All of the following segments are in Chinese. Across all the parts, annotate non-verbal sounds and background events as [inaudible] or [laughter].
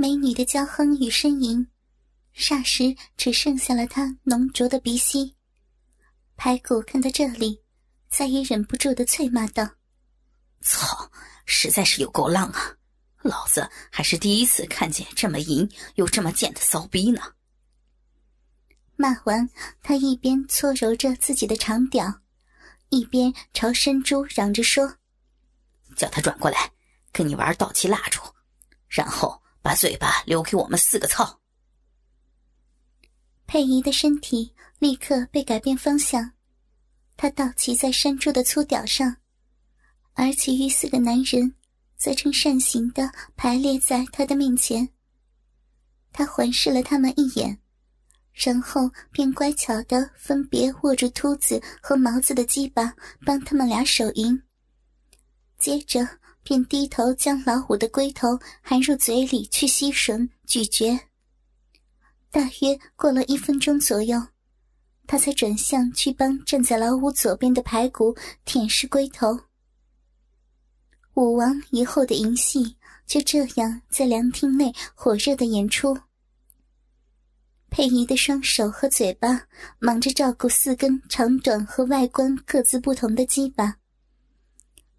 美女的娇哼与呻吟，霎时只剩下了她浓浊的鼻息。排骨看到这里，再也忍不住的啐骂道：“操，实在是有够浪啊！老子还是第一次看见这么淫又这么贱的骚逼呢！”骂完，他一边搓揉着自己的长屌，一边朝深猪嚷着说：“叫他转过来，跟你玩倒气蜡烛，然后。”把嘴巴留给我们四个操！佩仪的身体立刻被改变方向，她倒骑在山猪的粗屌上，而其余四个男人则呈扇形的排列在她的面前。她环视了他们一眼，然后便乖巧的分别握住秃子和毛子的鸡巴，帮他们俩手淫，接着。便低头将老虎的龟头含入嘴里去吸吮咀嚼。大约过了一分钟左右，他才转向去帮站在老虎左边的排骨舔舐龟头。武王以后的淫戏就这样在凉亭内火热的演出。佩仪的双手和嘴巴忙着照顾四根长短和外观各自不同的鸡巴。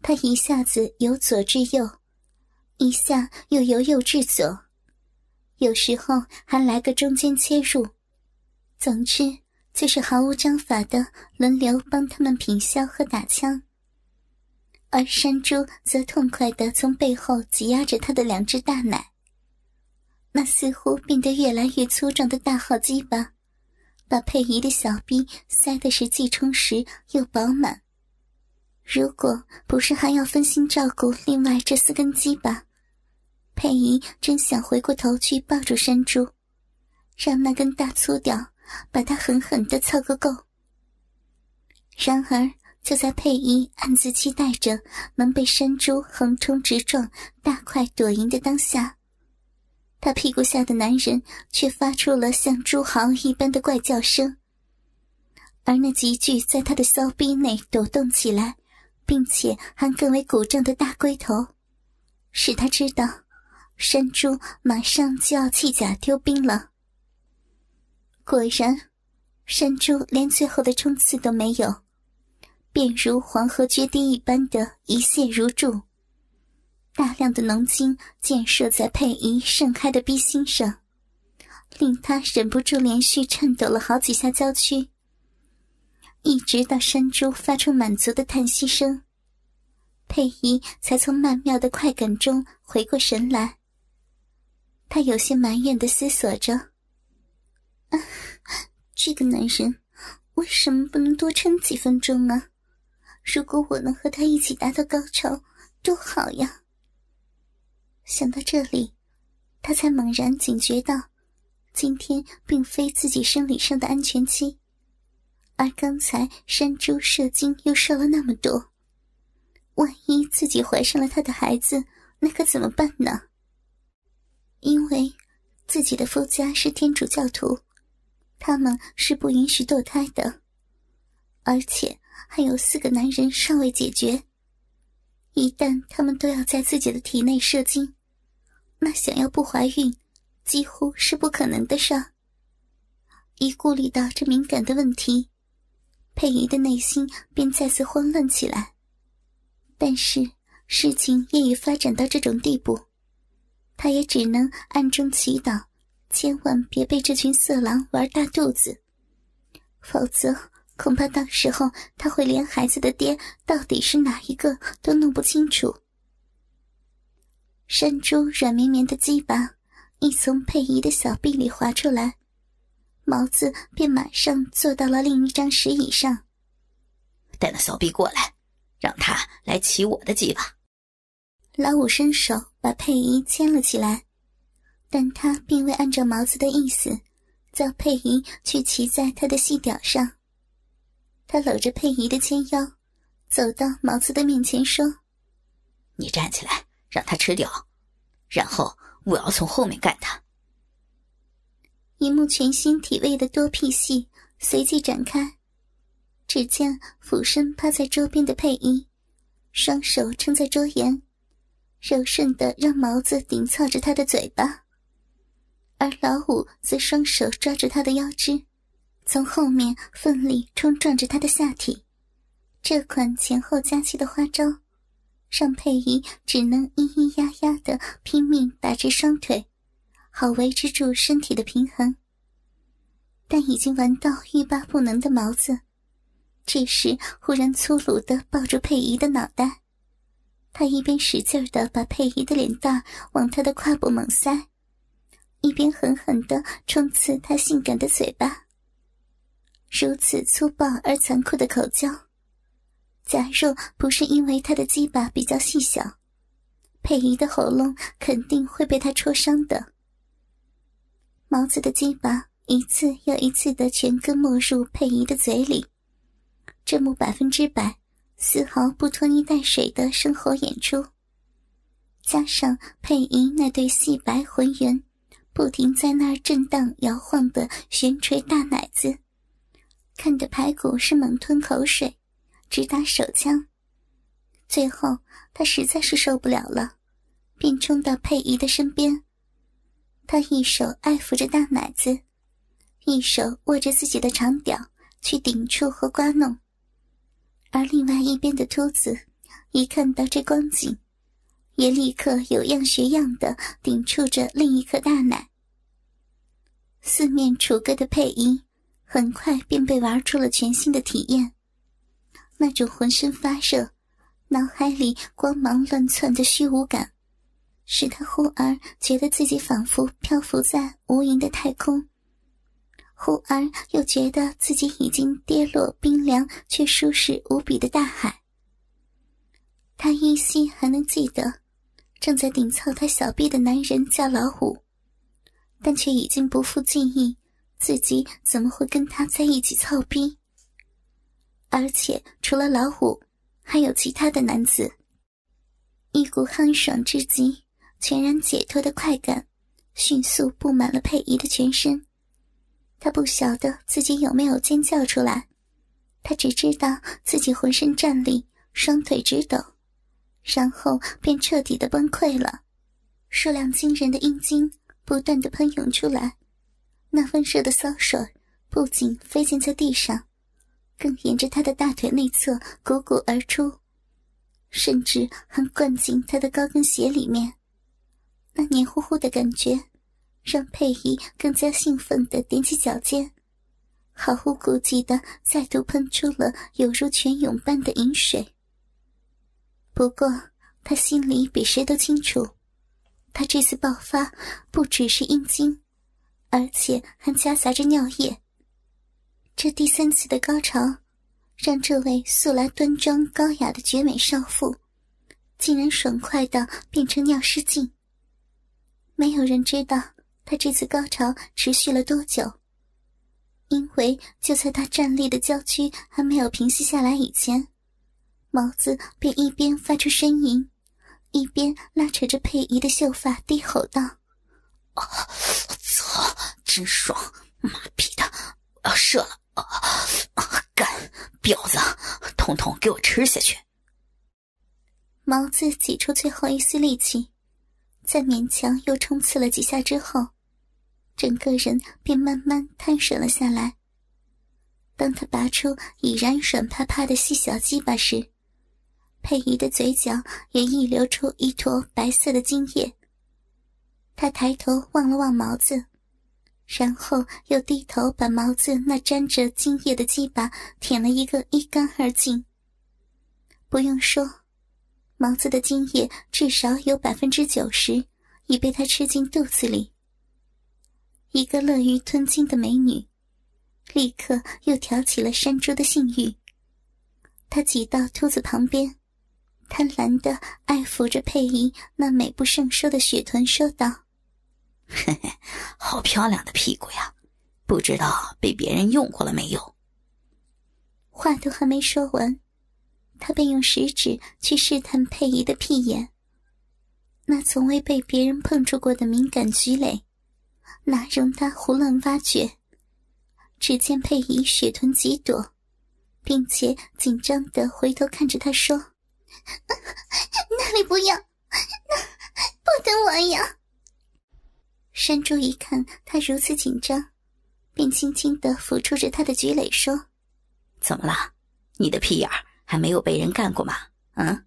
他一下子由左至右，一下又由右至左，有时候还来个中间切入。总之就是毫无章法的轮流帮他们品销和打枪。而山猪则痛快的从背后挤压着他的两只大奶，那似乎变得越来越粗壮的大号鸡巴，把佩仪的小臂塞的是既充实又饱满。如果不是还要分心照顾另外这四根鸡巴，佩仪真想回过头去抱住山猪，让那根大粗屌把他狠狠的操个够。然而，就在佩仪暗自期待着能被山猪横冲直撞、大快朵颐的当下，他屁股下的男人却发出了像猪嚎一般的怪叫声，而那急剧在他的骚逼内抖动起来。并且还更为鼓胀的大龟头，使他知道山猪马上就要弃甲丢兵了。果然，山猪连最后的冲刺都没有，便如黄河决堤一般的一泻如注，大量的浓精溅射在佩仪盛开的逼心上，令他忍不住连续颤抖了好几下娇躯。一直到山猪发出满足的叹息声，佩仪才从曼妙的快感中回过神来。他有些埋怨的思索着：“这个男人为什么不能多撑几分钟啊？如果我能和他一起达到高潮，多好呀！”想到这里，他才猛然警觉到，今天并非自己生理上的安全期。而刚才山猪射精又射了那么多，万一自己怀上了他的孩子，那可怎么办呢？因为自己的夫家是天主教徒，他们是不允许堕胎的，而且还有四个男人尚未解决，一旦他们都要在自己的体内射精，那想要不怀孕，几乎是不可能的事。一顾虑到这敏感的问题。佩仪的内心便再次慌乱起来，但是事情业已发展到这种地步，他也只能暗中祈祷，千万别被这群色狼玩大肚子，否则恐怕到时候他会连孩子的爹到底是哪一个都弄不清楚。山猪软绵绵的鸡巴一从佩仪的小臂里滑出来。毛子便马上坐到了另一张石椅上。带那小逼过来，让他来骑我的鸡巴。老五伸手把佩仪牵了起来，但他并未按照毛子的意思，叫佩仪去骑在他的细屌上。他搂着佩仪的纤腰，走到毛子的面前说：“你站起来，让他吃掉，然后我要从后面干他。”一幕全新体位的多屁戏随即展开。只见俯身趴在桌边的佩仪，双手撑在桌沿，柔顺的让毛子顶操着他的嘴巴。而老五则双手抓住他的腰肢，从后面奋力冲撞着他的下体。这款前后夹击的花招，让佩仪只能咿咿呀呀的拼命打直双腿，好维持住身体的平衡。但已经玩到欲罢不能的毛子，这时忽然粗鲁的抱住佩仪的脑袋，他一边使劲的把佩仪的脸蛋往他的胯部猛塞，一边狠狠的冲刺他性感的嘴巴。如此粗暴而残酷的口交。假若不是因为他的鸡巴比较细小，佩仪的喉咙肯定会被他戳伤的。毛子的鸡巴一次又一次的全根没入佩仪的嘴里，这幕百分之百、丝毫不拖泥带水的生活演出，加上佩仪那对细白浑圆、不停在那儿震荡摇晃的悬垂大奶子，看得排骨是猛吞口水。直打手枪，最后他实在是受不了了，便冲到佩仪的身边。他一手爱抚着大奶子，一手握着自己的长屌去顶触和刮弄，而另外一边的秃子一看到这光景，也立刻有样学样的顶触着另一颗大奶。四面楚歌的配音，很快便被玩出了全新的体验。那种浑身发热、脑海里光芒乱窜的虚无感，使他忽而觉得自己仿佛漂浮在无垠的太空，忽而又觉得自己已经跌落冰凉却舒适无比的大海。他依稀还能记得，正在顶操他小臂的男人叫老虎，但却已经不复记忆，自己怎么会跟他在一起操逼？而且除了老虎，还有其他的男子。一股酣爽至极、全然解脱的快感，迅速布满了佩仪的全身。他不晓得自己有没有尖叫出来，他只知道自己浑身战栗，双腿直抖，然后便彻底的崩溃了。数量惊人的阴茎不断的喷涌出来，那温热的骚水不仅飞溅在地上。更沿着他的大腿内侧汩汩而出，甚至还灌进他的高跟鞋里面。那黏糊糊的感觉，让佩仪更加兴奋地踮起脚尖，毫无顾忌地再度喷出了犹如泉涌般的饮水。不过，她心里比谁都清楚，她这次爆发不只是阴茎，而且还夹杂着尿液。这第三次的高潮，让这位素来端庄高雅的绝美少妇，竟然爽快到变成尿失禁。没有人知道他这次高潮持续了多久，因为就在他站立的娇躯还没有平息下来以前，毛子便一边发出呻吟，一边拉扯着佩仪的秀发，低吼道：“啊，操，真爽！妈逼的，我要射了！”啊！干婊子，统统给我吃下去！毛子挤出最后一丝力气，在勉强又冲刺了几下之后，整个人便慢慢瘫软了下来。当他拔出已然软趴趴的细小鸡巴时，佩仪的嘴角也溢流出一坨白色的精液。他抬头望了望毛子。然后又低头把毛子那沾着精液的鸡巴舔了一个一干二净。不用说，毛子的精液至少有百分之九十已被他吃进肚子里。一个乐于吞金的美女，立刻又挑起了山猪的性欲。他挤到兔子旁边，贪婪的爱抚着佩仪那美不胜收的雪臀，说道。嘿嘿，好漂亮的屁股呀！不知道被别人用过了没有？话都还没说完，他便用食指去试探佩仪的屁眼。那从未被别人碰触过的敏感菊蕾，哪容他胡乱挖掘？只见佩仪血吞几朵，并且紧张的回头看着他说：“ [laughs] 那里不要，那不等我呀！”山猪一看他如此紧张，便轻轻的抚触着他的菊蕾，说：“怎么了？你的屁眼还没有被人干过吗？”嗯。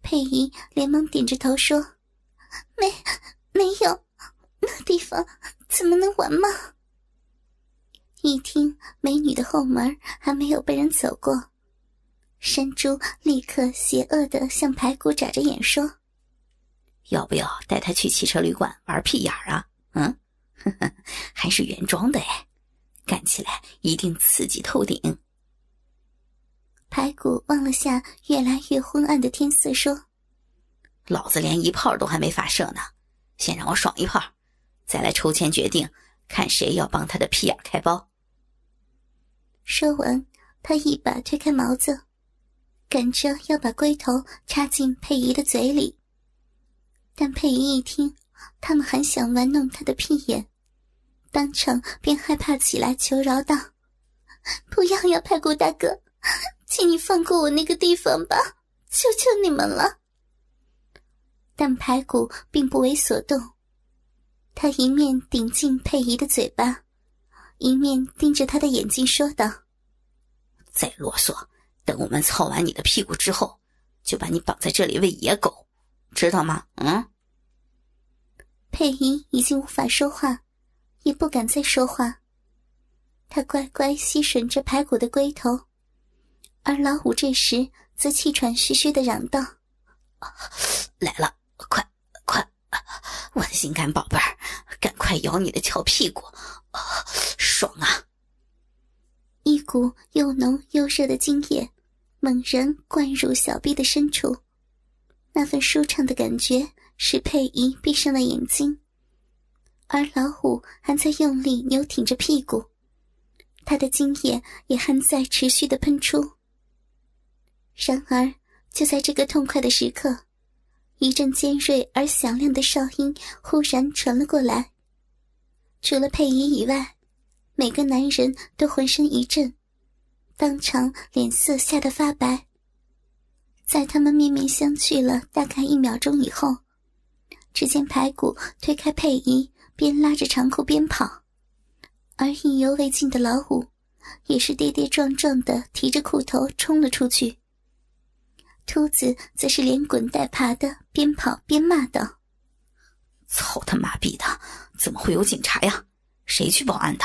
佩仪连忙点着头说：“没，没有，那地方怎么能玩吗？”一听美女的后门还没有被人走过，山猪立刻邪恶的向排骨眨着眼说：“要不要带他去汽车旅馆玩屁眼儿啊？嗯，[laughs] 还是原装的哎，干起来一定刺激透顶。”排骨望了下越来越昏暗的天色，说：“老子连一炮都还没发射呢，先让我爽一炮，再来抽签决定，看谁要帮他的屁眼开包。”说完，他一把推开毛子，赶着要把龟头插进佩仪的嘴里。但佩仪一听他们还想玩弄他的屁眼，当场便害怕起来，求饶道：“不要呀，排骨大哥！”请你放过我那个地方吧，求求你们了。但排骨并不为所动，他一面顶进佩仪的嘴巴，一面盯着他的眼睛说道：“再啰嗦，等我们操完你的屁股之后，就把你绑在这里喂野狗，知道吗？”嗯。佩仪已经无法说话，也不敢再说话，他乖乖吸吮着排骨的龟头。而老虎这时则气喘吁吁的嚷道：“来了，快快，我的心肝宝贝儿，赶快咬你的翘屁股，爽啊！”一股又浓又热的精液猛然灌入小臂的深处，那份舒畅的感觉使佩仪闭上了眼睛，而老虎还在用力扭挺着屁股，他的精液也还在持续的喷出。然而，就在这个痛快的时刻，一阵尖锐而响亮的哨音忽然传了过来。除了佩仪以外，每个男人都浑身一震，当场脸色吓得发白。在他们面面相觑了大概一秒钟以后，只见排骨推开佩仪，边拉着长裤边跑，而意犹未尽的老虎也是跌跌撞撞的提着裤头冲了出去。秃子则是连滚带爬的，边跑边骂道：“操他妈逼的！怎么会有警察呀？谁去报案的？”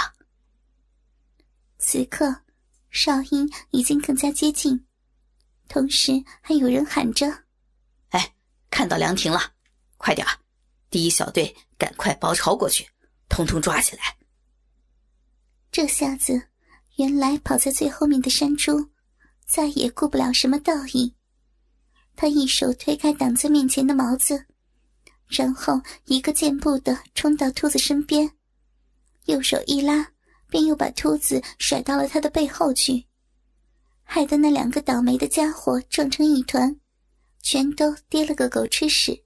此刻，哨音已经更加接近，同时还有人喊着：“哎，看到凉亭了，快点第一小队赶快包抄过去，通通抓起来！”这下子，原来跑在最后面的山猪再也顾不了什么道义。他一手推开挡在面前的毛子，然后一个箭步的冲到秃子身边，右手一拉，便又把秃子甩到了他的背后去，害得那两个倒霉的家伙撞成一团，全都跌了个狗吃屎。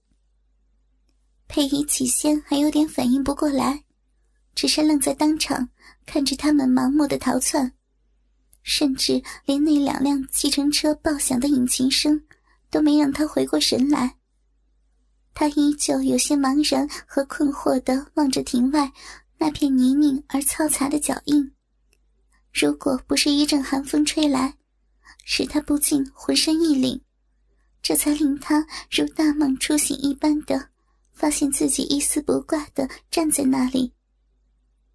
佩仪起先还有点反应不过来，只是愣在当场，看着他们盲目的逃窜，甚至连那两辆计程车爆响的引擎声。都没让他回过神来，他依旧有些茫然和困惑的望着庭外那片泥泞而嘈杂的脚印。如果不是一阵寒风吹来，使他不禁浑身一凛，这才令他如大梦初醒一般的发现自己一丝不挂的站在那里。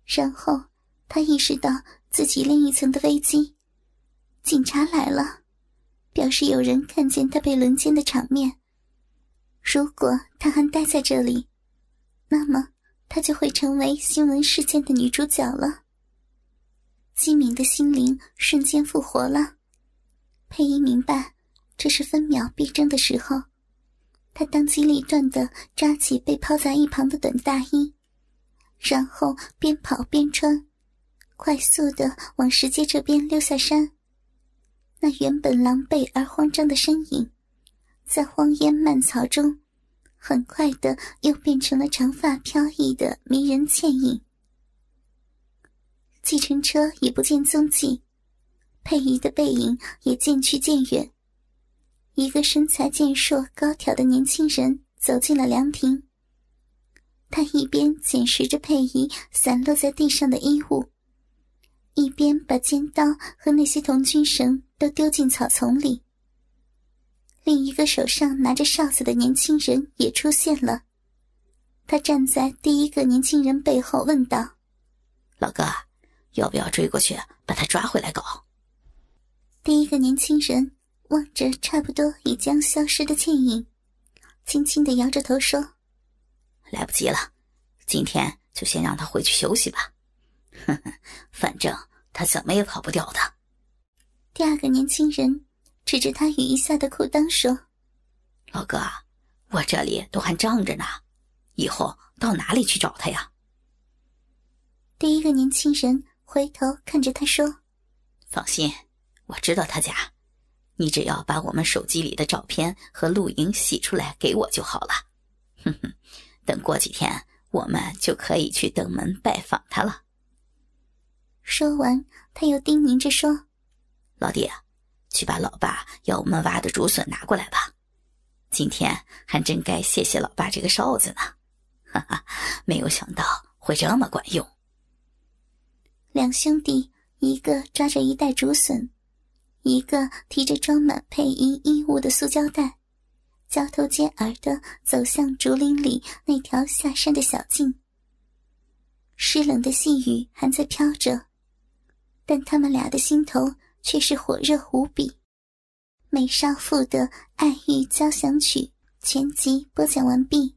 然后他意识到自己另一层的危机，警察来了。表示有人看见他被轮奸的场面。如果他还待在这里，那么他就会成为新闻事件的女主角了。机敏的心灵瞬间复活了。佩仪明白，这是分秒必争的时候。他当机立断的抓起被抛在一旁的短大衣，然后边跑边穿，快速的往石阶这边溜下山。那原本狼狈而慌张的身影，在荒烟蔓草中，很快的又变成了长发飘逸的迷人倩影。计程车也不见踪迹，佩仪的背影也渐去渐远。一个身材健硕、高挑的年轻人走进了凉亭。他一边捡拾着佩仪散落在地上的衣物，一边把尖刀和那些童军绳都丢进草丛里。另一个手上拿着哨子的年轻人也出现了，他站在第一个年轻人背后问道：“老哥，要不要追过去把他抓回来搞？”第一个年轻人望着差不多已将消失的倩影，轻轻的摇着头说：“来不及了，今天就先让他回去休息吧。哼哼，反正他怎么也跑不掉的。”第二个年轻人指着他雨衣下的裤裆说：“老哥，我这里都还胀着呢，以后到哪里去找他呀？”第一个年轻人回头看着他说：“放心。”我知道他家，你只要把我们手机里的照片和录影洗出来给我就好了。哼哼，等过几天我们就可以去登门拜访他了。说完，他又叮咛着说：“老弟，去把老爸要我们挖的竹笋拿过来吧。今天还真该谢谢老爸这个哨子呢。哈哈，没有想到会这么管用。”两兄弟一个抓着一袋竹笋。一个提着装满配衣衣物的塑胶袋，交头接耳的走向竹林里那条下山的小径。湿冷的细雨还在飘着，但他们俩的心头却是火热无比。美少妇的爱欲交响曲全集播讲完毕。